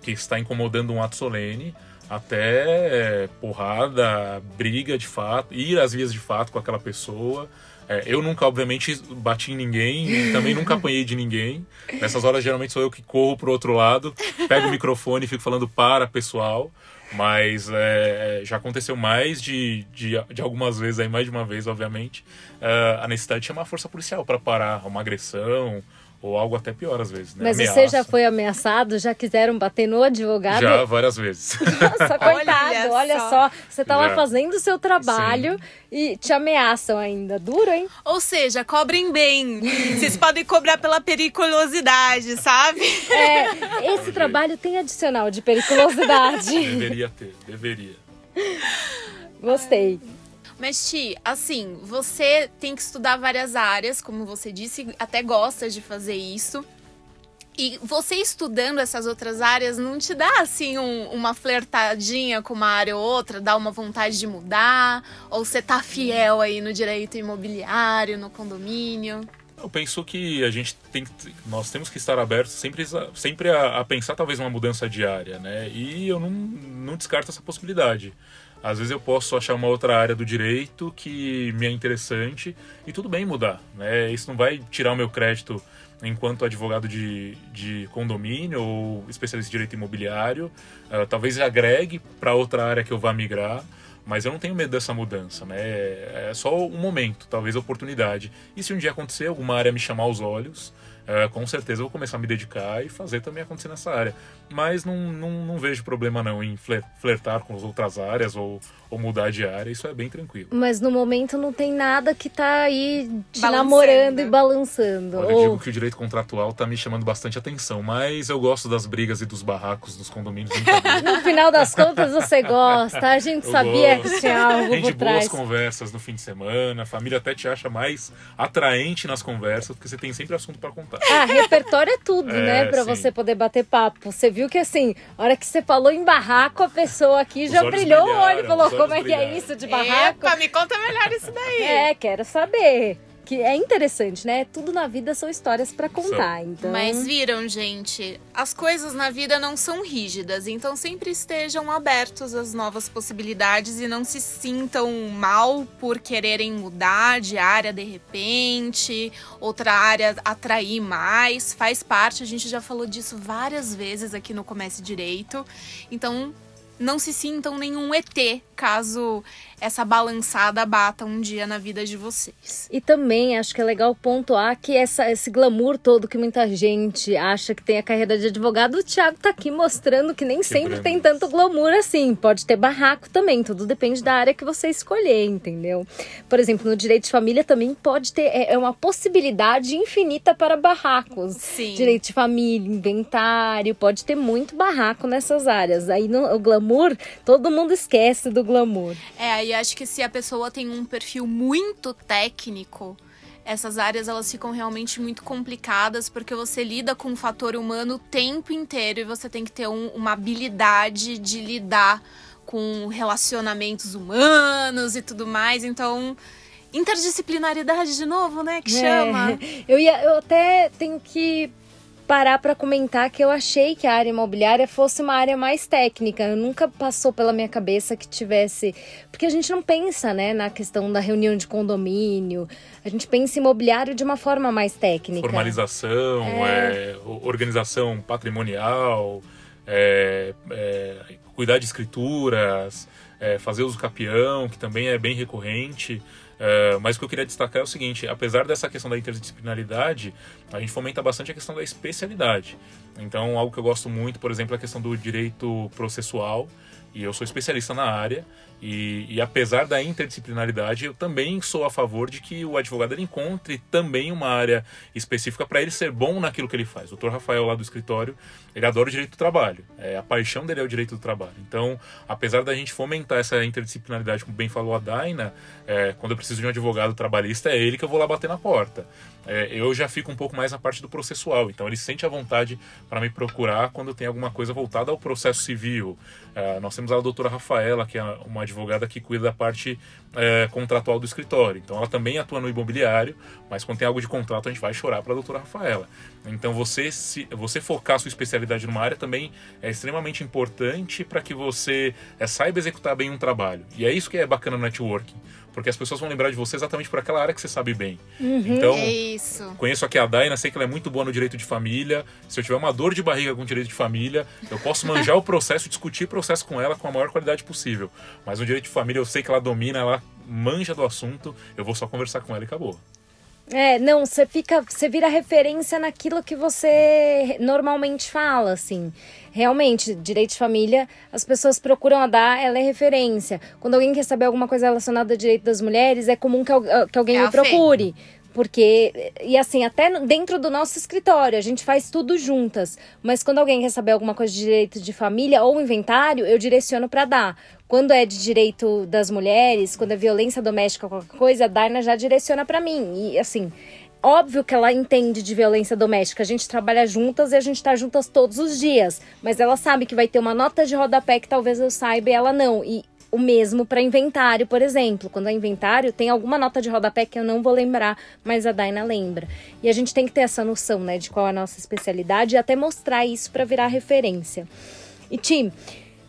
que está incomodando um ato solene até porrada, briga de fato, ir às vias de fato com aquela pessoa. É, eu nunca, obviamente, bati em ninguém também nunca apanhei de ninguém. Nessas horas, geralmente, sou eu que corro pro outro lado, pego o microfone e fico falando para pessoal. Mas é, já aconteceu mais de, de, de, algumas vezes, aí mais de uma vez, obviamente, uh, a necessidade de chamar a força policial para parar uma agressão ou algo até pior às vezes, né? Mas Ameaça. você já foi ameaçado? Já quiseram bater no advogado? Já, várias vezes. Nossa, coitado, olha, olha só. só. Você tá já. lá fazendo o seu trabalho Sim. e te ameaçam ainda. Duro, hein? Ou seja, cobrem bem. Vocês podem cobrar pela periculosidade, sabe? É, esse trabalho tem adicional de periculosidade. Deveria ter, deveria. Gostei. Mas, Ti, assim, você tem que estudar várias áreas, como você disse, até gosta de fazer isso. E você estudando essas outras áreas não te dá assim um, uma flertadinha com uma área ou outra, dá uma vontade de mudar? Ou você tá fiel aí no direito imobiliário, no condomínio? Eu penso que a gente tem nós temos que estar abertos sempre, sempre a, a pensar talvez uma mudança diária, né? E eu não, não descarto essa possibilidade. Às vezes eu posso achar uma outra área do direito que me é interessante e tudo bem mudar. Né? Isso não vai tirar o meu crédito enquanto advogado de, de condomínio ou especialista em direito imobiliário. Uh, talvez agregue para outra área que eu vá migrar. Mas eu não tenho medo dessa mudança, né? É só um momento, talvez oportunidade. E se um dia acontecer, alguma área me chamar aos olhos, uh, com certeza eu vou começar a me dedicar e fazer também acontecer nessa área mas não, não, não, vejo problema não em flertar com as outras áreas ou, ou mudar de área, isso é bem tranquilo. Mas no momento não tem nada que tá aí te namorando e balançando. Olha, ou... Eu digo que o direito contratual tá me chamando bastante atenção, mas eu gosto das brigas e dos barracos dos condomínios. no final das contas você gosta, a gente eu sabia gosto. que tinha algo Rende por trás. boas conversas no fim de semana, a família até te acha mais atraente nas conversas, porque você tem sempre assunto para contar. Ah, repertório é tudo, é, né, para você poder bater papo. Você viu que assim, a hora que você falou em barraco, a pessoa aqui Os já brilhou o olho e falou: como é que é isso de barraco? Epa, me conta melhor isso daí. É, quero saber que é interessante, né? Tudo na vida são histórias para contar, então. Mas viram, gente, as coisas na vida não são rígidas, então sempre estejam abertos às novas possibilidades e não se sintam mal por quererem mudar de área de repente, outra área atrair mais, faz parte, a gente já falou disso várias vezes aqui no Comece Direito. Então, não se sintam nenhum ET caso essa balançada bata um dia na vida de vocês. E também acho que é legal pontuar que essa, esse glamour todo que muita gente acha que tem a carreira de advogado, o Thiago tá aqui mostrando que nem que sempre tem tanto glamour assim. Pode ter barraco também, tudo depende da área que você escolher, entendeu? Por exemplo, no direito de família também pode ter, é, é uma possibilidade infinita para barracos. Sim. Direito de família, inventário, pode ter muito barraco nessas áreas. Aí no, o glamour, todo mundo esquece do glamour. É, aí acho que se a pessoa tem um perfil muito técnico, essas áreas elas ficam realmente muito complicadas porque você lida com o fator humano o tempo inteiro e você tem que ter um, uma habilidade de lidar com relacionamentos humanos e tudo mais. Então, interdisciplinaridade de novo, né? Que é. chama. Eu, ia, eu até tenho que parar para comentar que eu achei que a área imobiliária fosse uma área mais técnica. Nunca passou pela minha cabeça que tivesse. Porque a gente não pensa né, na questão da reunião de condomínio, a gente pensa imobiliário de uma forma mais técnica. Formalização, é... É, organização patrimonial, é, é cuidar de escrituras, é, fazer uso capião, que também é bem recorrente. Uh, mas o que eu queria destacar é o seguinte: apesar dessa questão da interdisciplinaridade, a gente fomenta bastante a questão da especialidade. Então, algo que eu gosto muito, por exemplo, é a questão do direito processual, e eu sou especialista na área, e, e, apesar da interdisciplinaridade, eu também sou a favor de que o advogado encontre também uma área específica para ele ser bom naquilo que ele faz. O doutor Rafael, lá do escritório, ele adora o direito do trabalho. É, a paixão dele é o direito do trabalho. Então, apesar da gente fomentar essa interdisciplinaridade, como bem falou a Daina, é, quando eu preciso de um advogado trabalhista, é ele que eu vou lá bater na porta. É, eu já fico um pouco mais na parte do processual. Então, ele sente a vontade para me procurar quando tem alguma coisa voltada ao processo civil. É, nós temos a doutora Rafaela, que é uma advogada que cuida da parte é, contratual do escritório. Então ela também atua no imobiliário, mas quando tem algo de contrato a gente vai chorar para a doutora Rafaela. Então você se você focar sua especialidade numa área também é, extremamente importante para que você é, saiba executar bem um trabalho. E é isso que é bacana no networking. Porque as pessoas vão lembrar de você exatamente por aquela área que você sabe bem. Uhum. Então, É isso. conheço aqui a Daina, sei que ela é muito boa no direito de família. Se eu tiver uma dor de barriga com direito de família, eu posso manjar o processo, discutir o processo com ela com a maior qualidade possível. Mas no direito de família eu sei que ela domina, ela manja do assunto, eu vou só conversar com ela e acabou. É, não, você fica, você vira referência naquilo que você normalmente fala, assim. Realmente, direito de família, as pessoas procuram a dar, ela é referência. Quando alguém quer saber alguma coisa relacionada ao direito das mulheres, é comum que, al- que alguém É me procure. Porque, e assim, até dentro do nosso escritório, a gente faz tudo juntas. Mas quando alguém quer saber alguma coisa de direito de família ou inventário, eu direciono para dar. Quando é de direito das mulheres, quando é violência doméstica, qualquer coisa, a Darna já direciona para mim. E assim, óbvio que ela entende de violência doméstica. A gente trabalha juntas e a gente tá juntas todos os dias. Mas ela sabe que vai ter uma nota de rodapé que talvez eu saiba e ela não. E o mesmo para inventário, por exemplo. Quando é inventário, tem alguma nota de rodapé que eu não vou lembrar, mas a Daina lembra. E a gente tem que ter essa noção, né, de qual é a nossa especialidade e até mostrar isso para virar referência. E Tim,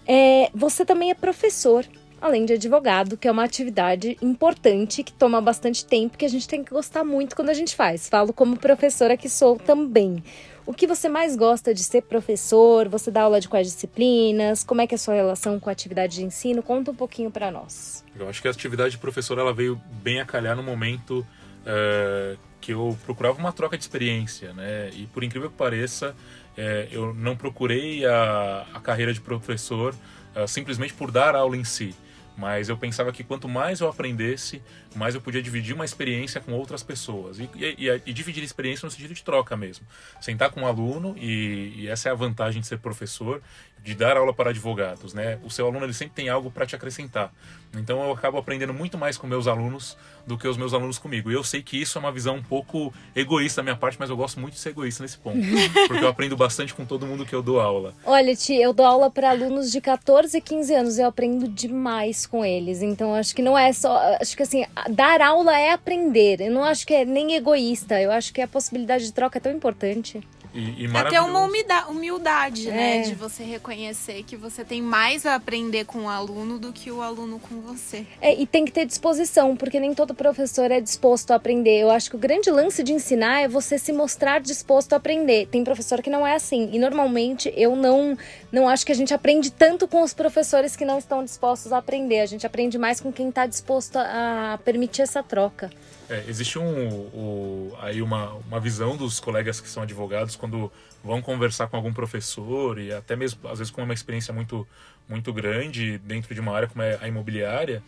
é, você também é professor, além de advogado, que é uma atividade importante que toma bastante tempo, que a gente tem que gostar muito quando a gente faz. Falo como professora que sou também. O que você mais gosta de ser professor? Você dá aula de quais disciplinas? Como é que é a sua relação com a atividade de ensino? Conta um pouquinho para nós. Eu acho que a atividade de professor ela veio bem a calhar no momento eh, que eu procurava uma troca de experiência, né? E por incrível que pareça, eh, eu não procurei a, a carreira de professor eh, simplesmente por dar aula em si. Mas eu pensava que quanto mais eu aprendesse, mais eu podia dividir uma experiência com outras pessoas. E, e- e dividir experiência no sentido de troca mesmo. Sentar com um aluno, e, e essa é a vantagem de ser professor, de dar aula para advogados. Né? O seu aluno ele sempre tem algo para te acrescentar. Então eu acabo aprendendo muito mais com meus alunos do que os meus alunos comigo. E eu sei que isso é uma visão um pouco egoísta da minha parte, mas eu gosto muito de ser egoísta nesse ponto. porque eu aprendo bastante com todo mundo que eu dou aula. Olha, Ti, eu dou aula para alunos de 14 e 15 anos, eu aprendo demais com eles. Então, acho que não é só. Acho que assim, dar aula é aprender. Eu não acho que é nem egoísta. Eu acho que a possibilidade de troca é tão importante. E, e Até uma humildade, né? É. De você reconhecer que você tem mais a aprender com o aluno do que o aluno com você. É, e tem que ter disposição, porque nem todo professor é disposto a aprender. Eu acho que o grande lance de ensinar é você se mostrar disposto a aprender. Tem professor que não é assim. E normalmente eu não, não acho que a gente aprende tanto com os professores que não estão dispostos a aprender. A gente aprende mais com quem está disposto a, a permitir essa troca. É, existe um, o- aí uma, uma visão dos colegas que são advogados quando vão conversar com algum professor e até mesmo às vezes com uma experiência muito muito grande dentro de uma área como é a imobiliária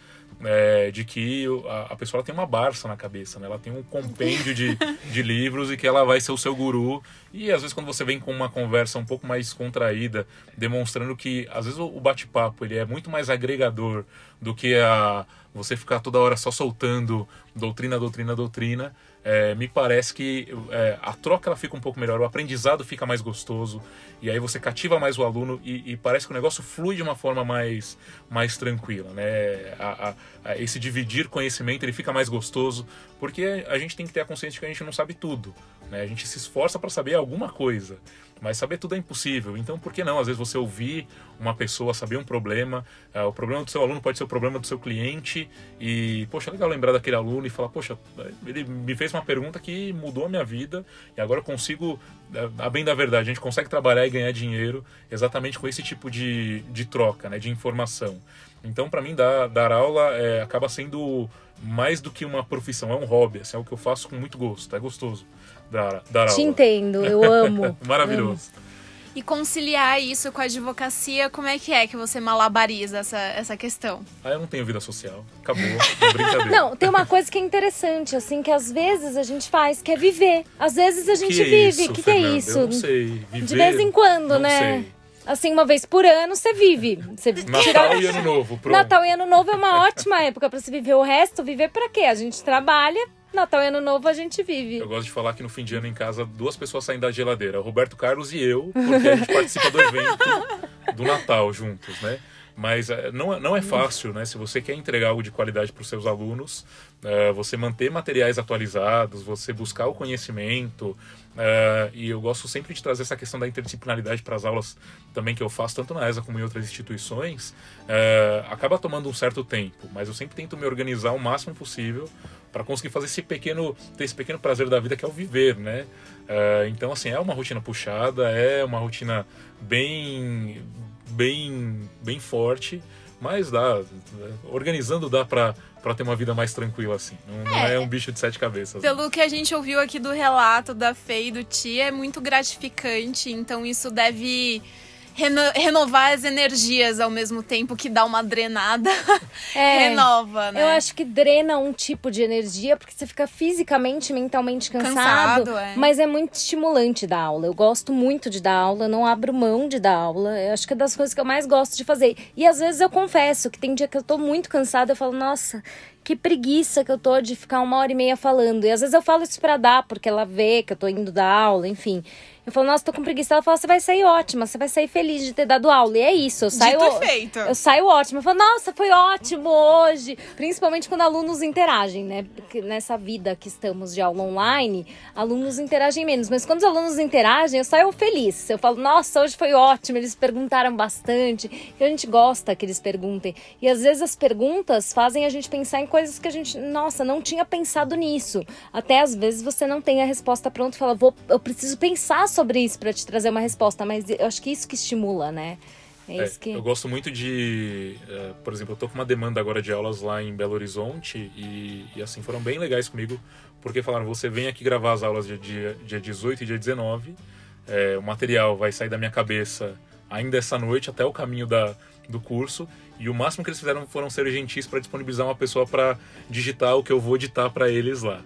é, de que a, a pessoa tem uma barça na cabeça né? ela tem um compêndio de, de livros e que ela vai ser o seu guru e às vezes quando você vem com uma conversa um pouco mais contraída demonstrando que às vezes o, o bate-papo ele é muito mais agregador do que a você ficar toda hora só soltando doutrina, doutrina, doutrina, é, me parece que é, a troca ela fica um pouco melhor, o aprendizado fica mais gostoso, e aí você cativa mais o aluno e, e parece que o negócio flui de uma forma mais, mais tranquila. Né? A- a- a- esse dividir conhecimento ele fica mais gostoso, porque a gente tem que ter a consciência de que a gente não sabe tudo. Né? A gente se esforça para saber alguma coisa, mas saber tudo é impossível. Então, por que não? Às vezes você ouvir uma pessoa, saber um problema, ah, o problema do seu aluno pode ser o problema do seu cliente, e, poxa, é legal lembrar daquele aluno e falar, poxa, ele me fez uma pergunta que mudou a minha vida, e agora eu consigo, eh, a bem da verdade, a gente consegue trabalhar e ganhar dinheiro exatamente com esse tipo de, de troca, né, de informação. Então, para mim, dar, dar aula é, acaba sendo mais do que uma profissão, é um hobby, assim, é o que eu faço com muito gosto, é gostoso dar, dar Te aula. entendo, eu amo. Maravilhoso. E conciliar isso com a advocacia, como é que é que você malabariza essa, essa questão? Ah, eu não tenho vida social. Acabou. É brincadeira. Não, tem uma coisa que é interessante, assim, que às vezes a gente faz, que é viver. Às vezes a gente que é vive. isso, O que, que é isso? Eu não sei. Viver, De vez em quando, não né? sei. Assim, uma vez por ano você vive. Você Natal tira- e Ano Novo, pronto. Natal e Ano Novo é uma ótima época pra se viver. O resto, viver pra quê? A gente trabalha, Natal e Ano Novo a gente vive. Eu gosto de falar que no fim de ano em casa, duas pessoas saem da geladeira. Roberto Carlos e eu, porque a gente participa do evento do Natal juntos, né? Mas é, não, é, não é fácil, né? Se você quer entregar algo de qualidade para os seus alunos, é, você manter materiais atualizados, você buscar o conhecimento. É, e eu gosto sempre de trazer essa questão da interdisciplinaridade para as aulas também que eu faço, tanto na ESA como em outras instituições. É, acaba tomando um certo tempo, mas eu sempre tento me organizar o máximo possível para conseguir fazer esse pequeno, ter esse pequeno prazer da vida que é o viver, né? então, assim, é uma rotina puxada, é uma rotina bem bem, bem forte, mas dá, organizando dá para para ter uma vida mais tranquila assim. Não é, não é um bicho de sete cabeças. Pelo que a gente ouviu aqui do relato da Fei e do Tia, é muito gratificante, então isso deve reno renovar as energias ao mesmo tempo que dá uma drenada. É, renova, né? Eu acho que drena um tipo de energia, porque você fica fisicamente, mentalmente cansado. cansado é. Mas é muito estimulante dar aula. Eu gosto muito de dar aula, não abro mão de dar aula. Eu acho que é das coisas que eu mais gosto de fazer. E às vezes eu confesso que tem dia que eu tô muito cansada, eu falo, nossa, que preguiça que eu tô de ficar uma hora e meia falando. E às vezes eu falo isso pra dar, porque ela vê que eu tô indo dar aula, enfim. Eu falo, nossa, tô com preguiça. Ela fala, você vai sair ótima, você vai sair feliz de ter dado aula. E é isso, eu saio. Dito feito. Eu saio ótima. Eu falo, nossa, foi ótimo hoje. Principalmente quando alunos interagem, né? Porque nessa vida que estamos de aula online, alunos interagem menos. Mas quando os alunos interagem, eu saio feliz. Eu falo, nossa, hoje foi ótimo. Eles perguntaram bastante. E a gente gosta que eles perguntem. E às vezes as perguntas fazem a gente pensar em coisas que a gente, nossa, não tinha pensado nisso. Até às vezes você não tem a resposta pronta e fala, vou, eu preciso pensar sobre isso para te trazer uma resposta, mas eu acho que isso que estimula, né? É é, que... Eu gosto muito de. Uh, por exemplo, eu tô com uma demanda agora de aulas lá em Belo Horizonte e, e assim, foram bem legais comigo, porque falaram: você vem aqui gravar as aulas dia, dia, dia 18 e dia 19, é, o material vai sair da minha cabeça ainda essa noite até o caminho da, do curso. E o máximo que eles fizeram foram ser gentis para disponibilizar uma pessoa para digitar o que eu vou editar para eles lá.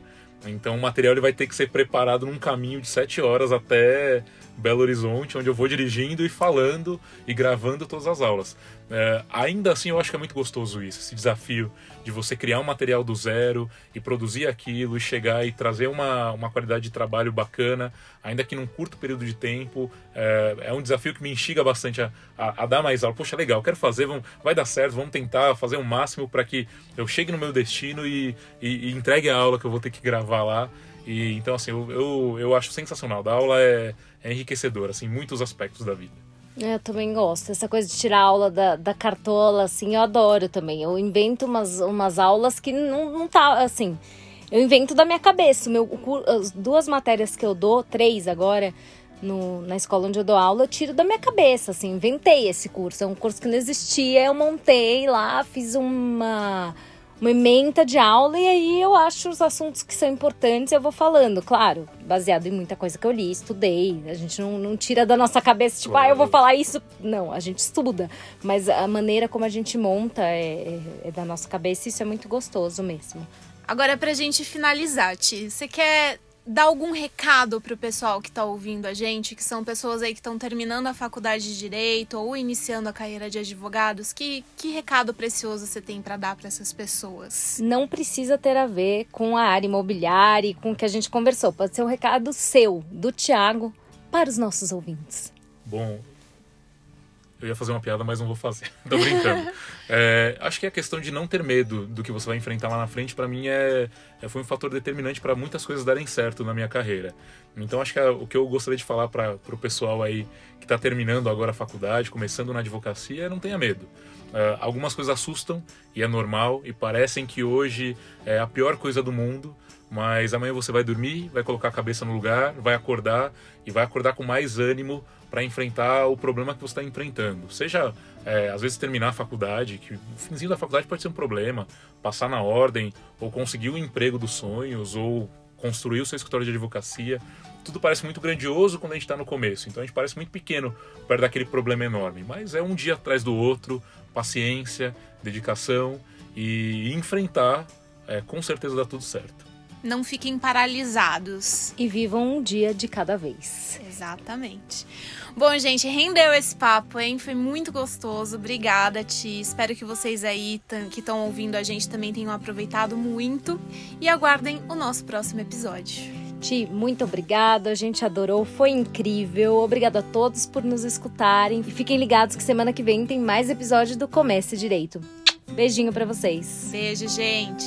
Então o material ele vai ter que ser preparado num caminho de sete horas até Belo Horizonte, onde eu vou dirigindo e falando e gravando todas as aulas. É, ainda assim, eu acho que é muito gostoso isso, esse desafio de você criar um material do zero e produzir aquilo e chegar e trazer uma, uma qualidade de trabalho bacana, ainda que num curto período de tempo. É, é um desafio que me instiga bastante a, a, a, dar mais aula. Poxa, legal, quero fazer, vamos, vai dar certo, vamos tentar fazer o máximo para que eu chegue no meu destino e, e, e entregue a aula que eu vou ter que gravar lá. E, então, assim, eu, eu, eu acho sensacional. Da aula é, é enriquecedora, assim, muitos aspectos da vida. É, eu também gosto. Essa coisa de tirar aula da, da cartola, assim, eu adoro também. Eu invento umas, umas aulas que não, não tá, assim... Eu invento da minha cabeça. Meu, as duas matérias que eu dou, três agora, no, na escola onde eu dou aula, eu tiro da minha cabeça, assim. Inventei esse curso. É um curso que não existia, eu montei lá, fiz uma uma ementa de aula e aí eu acho os assuntos que são importantes eu vou falando, claro, baseado em muita coisa que eu li, estudei. A gente não, não tira da nossa cabeça, tipo, claro. ah, eu vou falar isso. Não, a gente estuda. Mas a maneira como a gente monta é, é, é da nossa cabeça e isso é muito gostoso mesmo. Agora, pra gente finalizar, Ti, você quer dar algum recado para o pessoal que está ouvindo a gente, que são pessoas aí que estão terminando a faculdade de direito ou iniciando a carreira de advogados? Que, que recado precioso você tem para dar para essas pessoas? Não precisa ter a ver com a área imobiliária e com o que a gente conversou. Pode ser um recado seu, do Tiago, para os nossos ouvintes. Bom, eu ia fazer uma piada, mas não vou fazer. Tô brincando. É, acho que a questão de não ter medo do que você vai enfrentar lá na frente, para mim, é, é, foi um fator determinante para muitas coisas darem certo na minha carreira. Então, acho que a, o que eu gostaria de falar para o pessoal aí que está terminando agora a faculdade, começando na advocacia, é não tenha medo. É, algumas coisas assustam e é normal e parecem que hoje é a pior coisa do mundo, mas amanhã você vai dormir, vai colocar a cabeça no lugar, vai acordar e vai acordar com mais ânimo para enfrentar o problema que você está enfrentando. Seja, é, às vezes, terminar a faculdade, que o finzinho da faculdade pode ser um problema, passar na ordem, ou conseguir o emprego dos sonhos, ou construir o seu escritório de advocacia. Tudo parece muito grandioso quando a gente está no começo, então a gente parece muito pequeno perto daquele problema enorme. Mas é um dia atrás do outro, paciência, dedicação e enfrentar, é, com certeza dá tudo certo não fiquem paralisados. E vivam um dia de cada vez. Exatamente. Bom, gente, rendeu esse papo, hein? Foi muito gostoso. Obrigada, Ti. Espero que vocês aí que estão ouvindo a gente também tenham aproveitado muito. E aguardem o nosso próximo episódio. Ti, muito obrigada, a gente adorou, foi incrível. Obrigada a todos por nos escutarem. E fiquem ligados que semana que vem tem mais episódio do Comece Direito. Beijinho para vocês. Beijo, gente.